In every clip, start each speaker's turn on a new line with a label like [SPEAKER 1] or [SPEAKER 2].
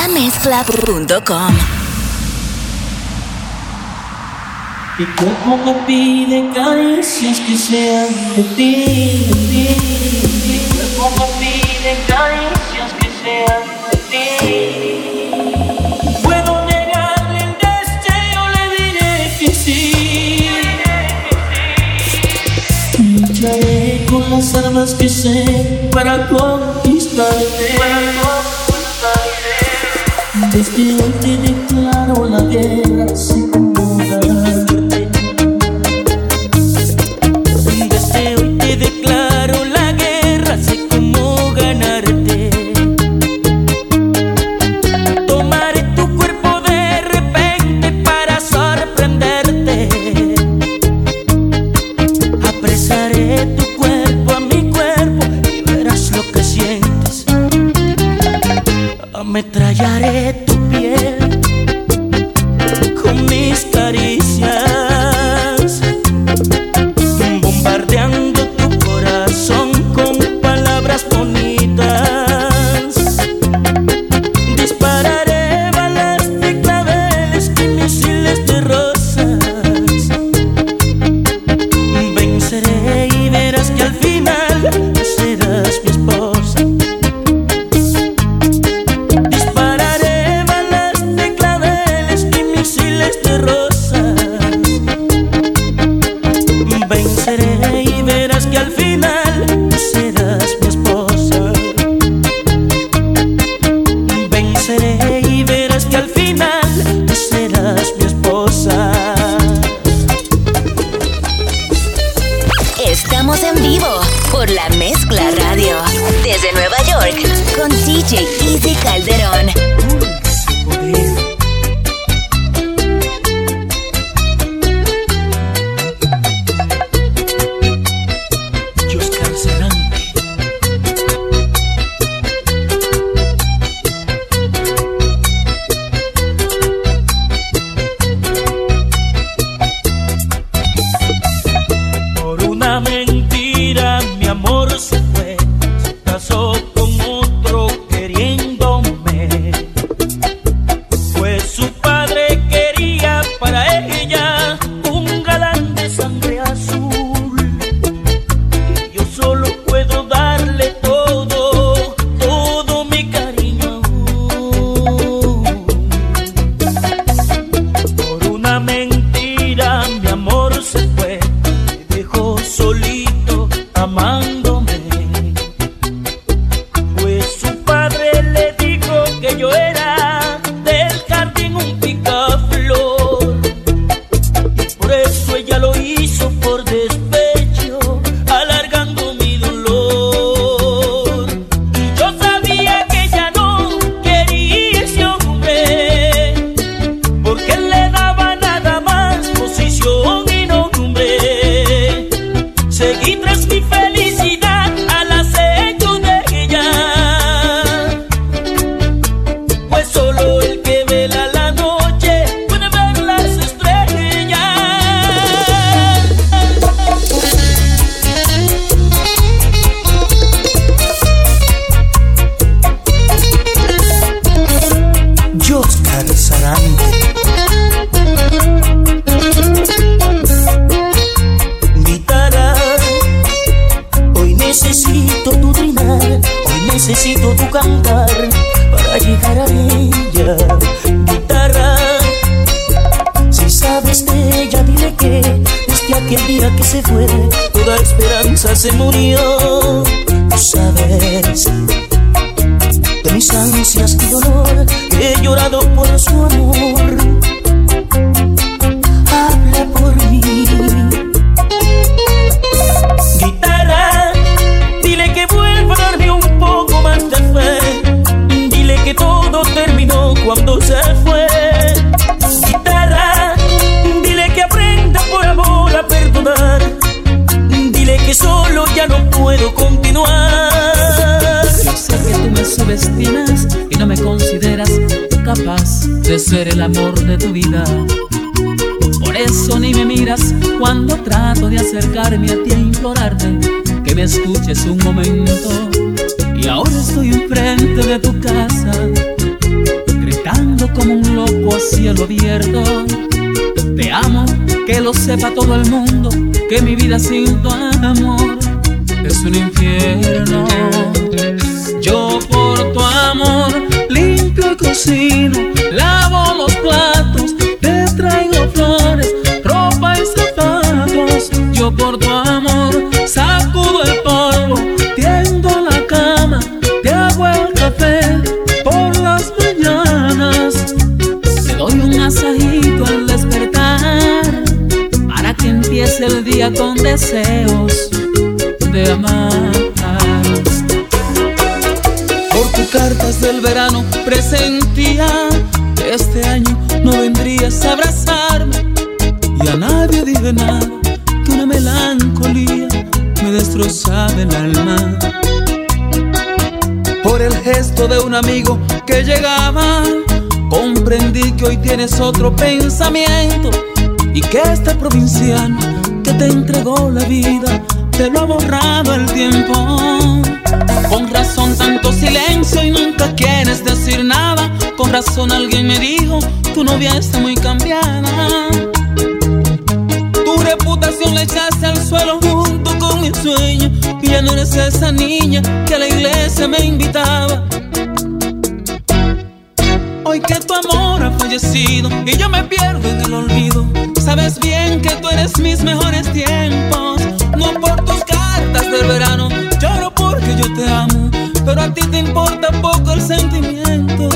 [SPEAKER 1] lamezcla.com.
[SPEAKER 2] Mi cuerpo me pide caricias que sean de ti, de ti, de ti. Pide caricias que sean de ti. Puedo negarle el deseo, le diré que sí. Lucharé con las armas que sé para conquistarte. Desde hoy te declaro la guerra sin
[SPEAKER 1] Radio. Desde Nueva York, con DJ Easy Calderón.
[SPEAKER 2] Necesito tu cantar para llegar a ella. Guitarra, si sabes de ella, dile que desde aquel día que se fue, toda esperanza se murió. Tú sabes de mis ansias y dolor, he llorado por su amor. Cuando se fue. Guitarra, dile que aprenda por amor a perdonar. Dile que solo ya no puedo continuar.
[SPEAKER 3] Yo sé que tú me subestimas y no me consideras capaz de ser el amor de tu vida. Por eso ni me miras cuando trato de acercarme a ti a implorarte que me escuches un momento. Y ahora estoy enfrente de tu casa como un loco a cielo abierto. Te amo, que lo sepa todo el mundo, que mi vida sin tu amor es un infierno. Yo por tu amor limpio y cocino, lavo los platos, con deseos de amar. Por tus cartas del verano presentía que este año no vendrías a abrazarme y a nadie dije nada que una melancolía me destrozaba el alma. Por el gesto de un amigo que llegaba, comprendí que hoy tienes otro pensamiento y que este provinciano te entregó la vida te lo ha borrado el tiempo. Con razón tanto silencio y nunca quieres decir nada. Con razón alguien me dijo, tu novia está muy cambiada. Tu reputación la echaste al suelo junto con mi sueño. Y ya no eres esa niña que a la iglesia me invitaba. Hoy que tu amor ha fallecido y yo me pierdo en el olvido. Sabes bien que tú eres mis mejores tiempos. No por tus cartas del verano, lloro porque yo te amo. Pero a ti te importa poco el sentimiento.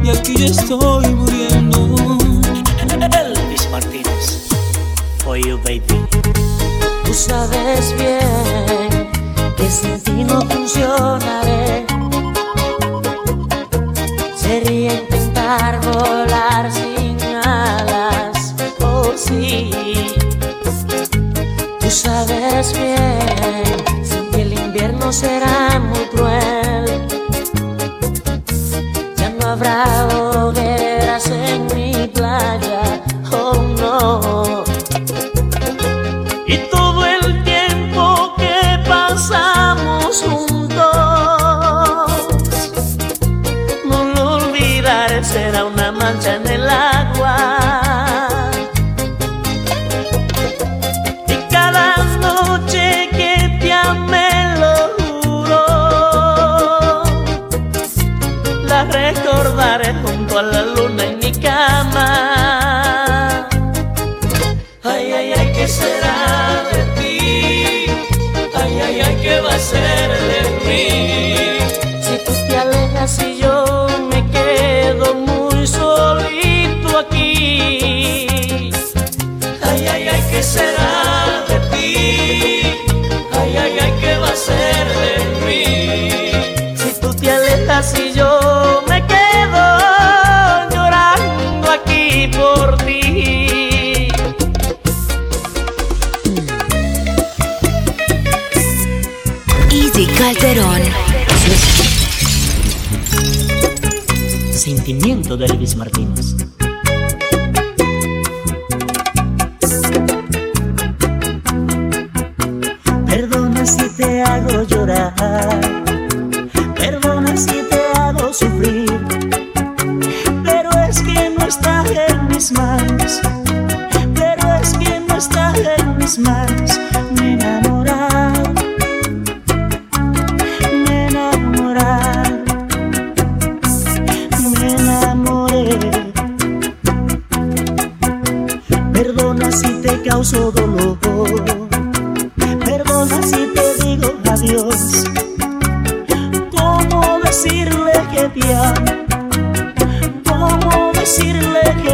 [SPEAKER 3] Y aquí yo estoy
[SPEAKER 2] golden. De Elvis Martínez.
[SPEAKER 4] Perdona si te hago llorar.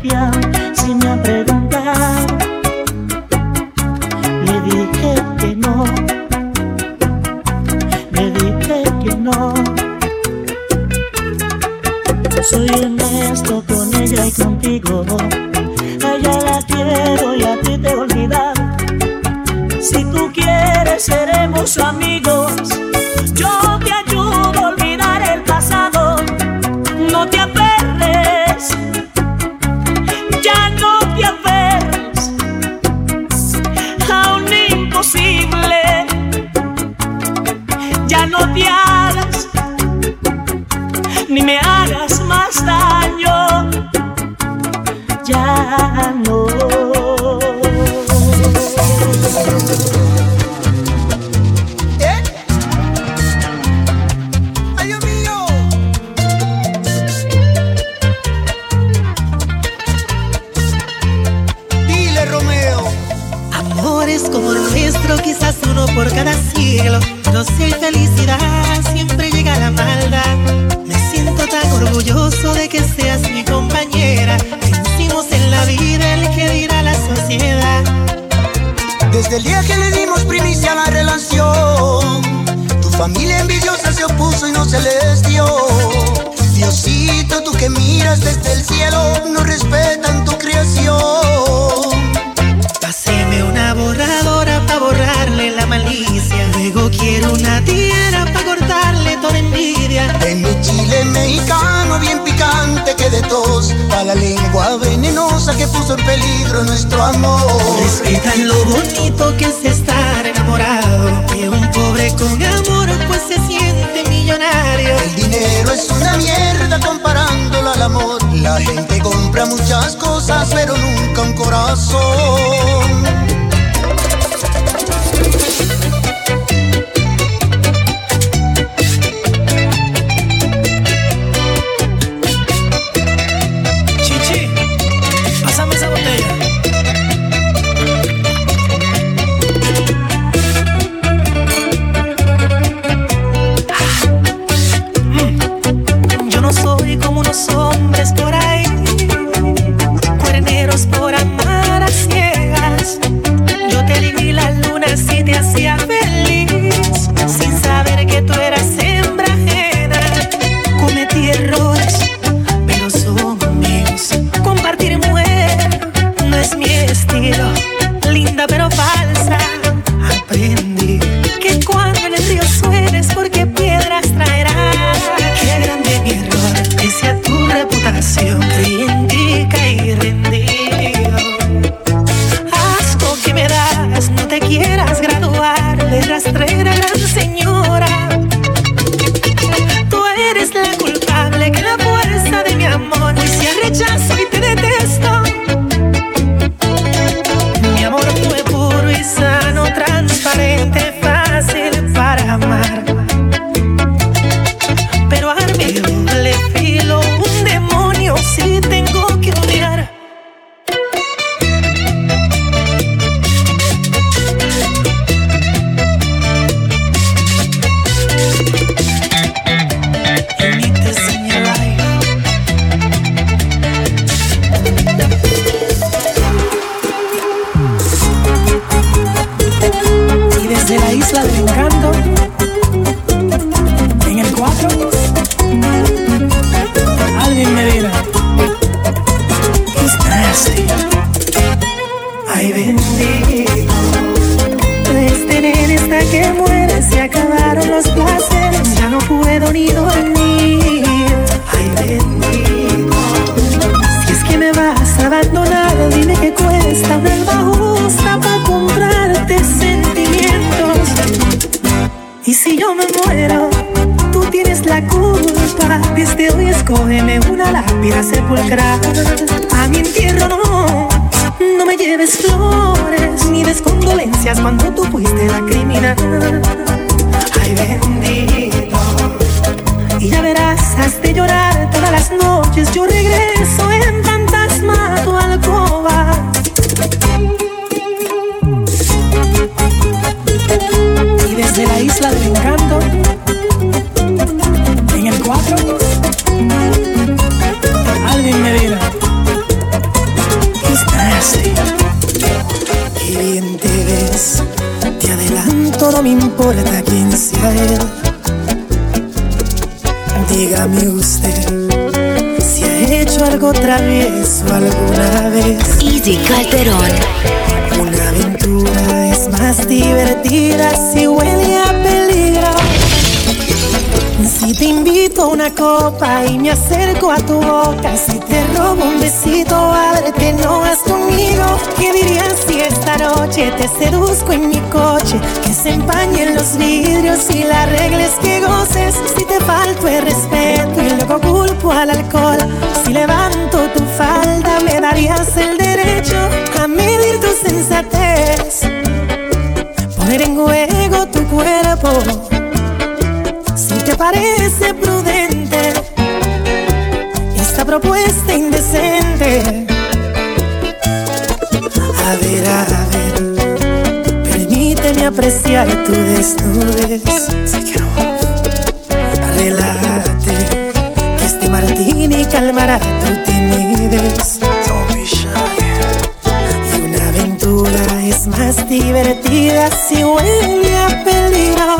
[SPEAKER 5] piano
[SPEAKER 6] Desde el día que le dimos primicia a la relación, tu familia envidiosa se opuso y no se les dio. Diosito, tú que miras desde el cielo, no respetan tu creación.
[SPEAKER 5] Páseme una borradora para borrarle la malicia. Luego quiero una tierra para envidia.
[SPEAKER 6] En mi chile mexicano bien picante que de tos a la lengua venenosa que puso en peligro nuestro amor.
[SPEAKER 5] Respetan lo bonito que es estar enamorado. Que un pobre con amor pues se siente millonario.
[SPEAKER 6] El dinero es una mierda comparándolo al amor. La gente compra muchas cosas
[SPEAKER 5] que tú eras Escógeme una lápida sepulcral. A mi entierro no, no me lleves flores ni des condolencias cuando tú fuiste la criminal. Ay, bendito. Si huele a peligro. Si te invito a una copa y me acerco a tu boca, si te robo un besito, ábrete, no vas conmigo. ¿Qué dirías si esta noche te seduzco en mi coche? Que se empañen los vidrios y la regla es que goces. Si te falto el respeto y luego culpo al alcohol, si levanto tu falda, me darías el derecho a medir tu sensatez poner en juego tu cuerpo. Si te parece prudente esta propuesta indecente. A ver, a ver, permíteme apreciar tu desnudez. Relájate, que este martini calmará tu timidez. cosas divertidas y huele a peligro.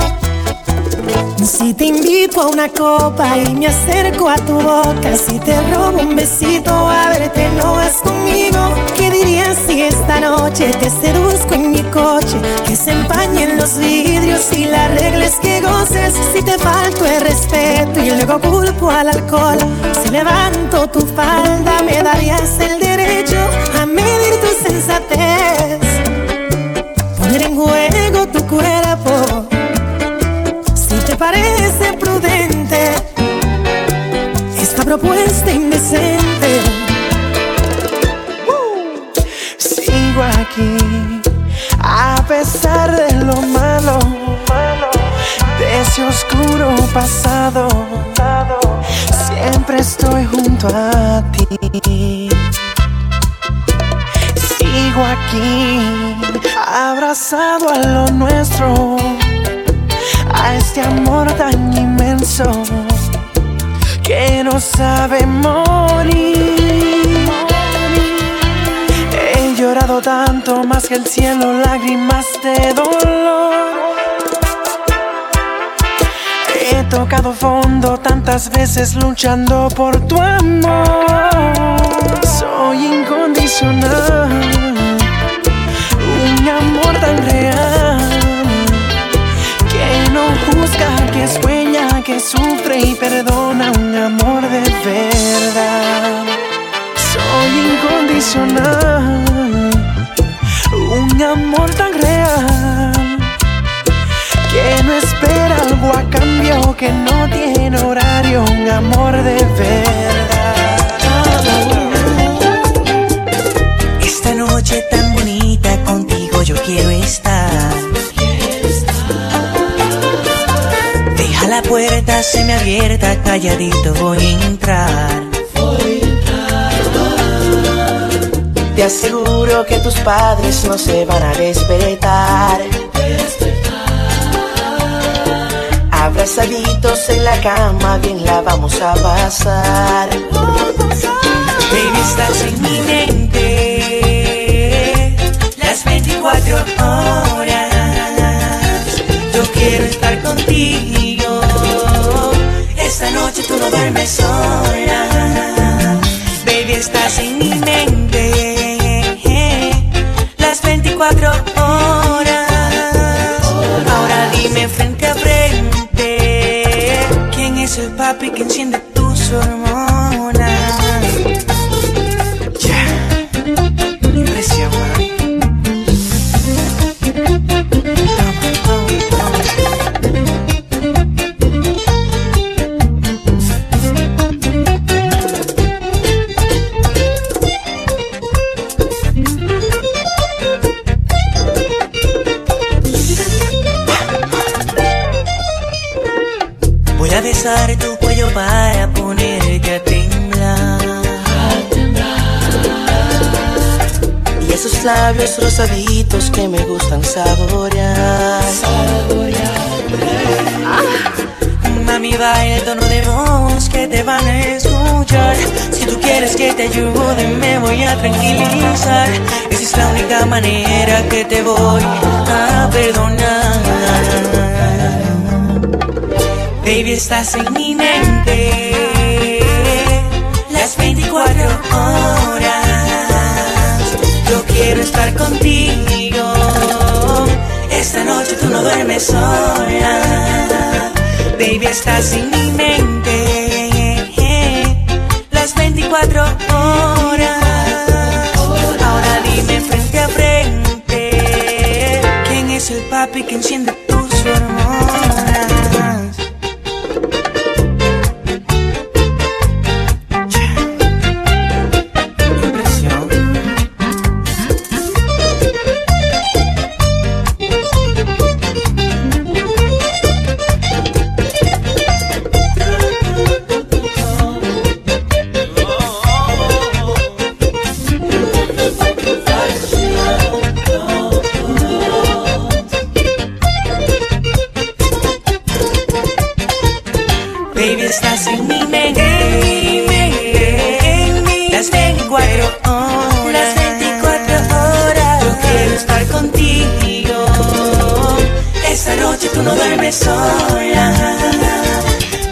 [SPEAKER 5] Si te invito a una copa y me acerco a tu boca, si te robo un besito, a verte no vas conmigo. ¿Qué dirías si esta noche te seduzco en mi coche? Que se empañen los vidrios y la regla que goces. Si te falto el respeto y luego culpo al alcohol, si levanto tu falda, me darías el derecho a medir tu sensatez. Propuesta indecente.
[SPEAKER 7] Sigo aquí a pesar de lo malo, de ese oscuro pasado. Siempre estoy junto a ti. Sigo aquí abrazado a lo nuestro a este amor tan inmenso que no sabe morir. He llorado tanto más que el cielo, lágrimas de dolor. He tocado fondo tantas veces luchando por tu amor. Soy incondicional, un amor tan real no juzga, que sueña, que sufre y perdona un amor de verdad.
[SPEAKER 8] Calladito voy a entrar. Voy a entrar. Te aseguro que tus padres no se van a despertar. Abrazaditos en la cama, bien la vamos a pasar. Baby, estás en mi mente las 24 horas. Yo quiero estar contigo noche tú no duermes sola. Baby, estás en mi mente. Que me gustan saborear. Mami, va el tono de voz que te van a escuchar. Si tú quieres que te ayude, me voy a tranquilizar. Esa es la única manera que te voy a perdonar. Baby, estás en mi mente las 24 horas. Yo quiero estar contigo. Esta noche tú no duermes sola. Baby, estás en mi mente las 24 horas. Ahora dime frente a frente quién es el papi que enciende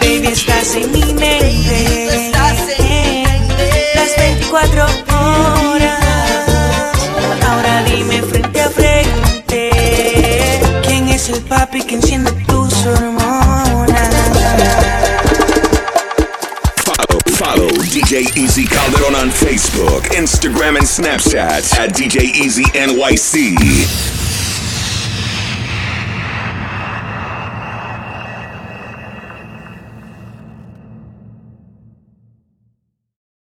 [SPEAKER 8] Baby, estás en mi mente. Las 24 horas. Ahora dime frente a frente. ¿Quién es el papi que enciende tus hormonas? Follow, follow
[SPEAKER 9] DJ Easy Calderon on Facebook, Instagram, and Snapchat at DJ Easy NYC.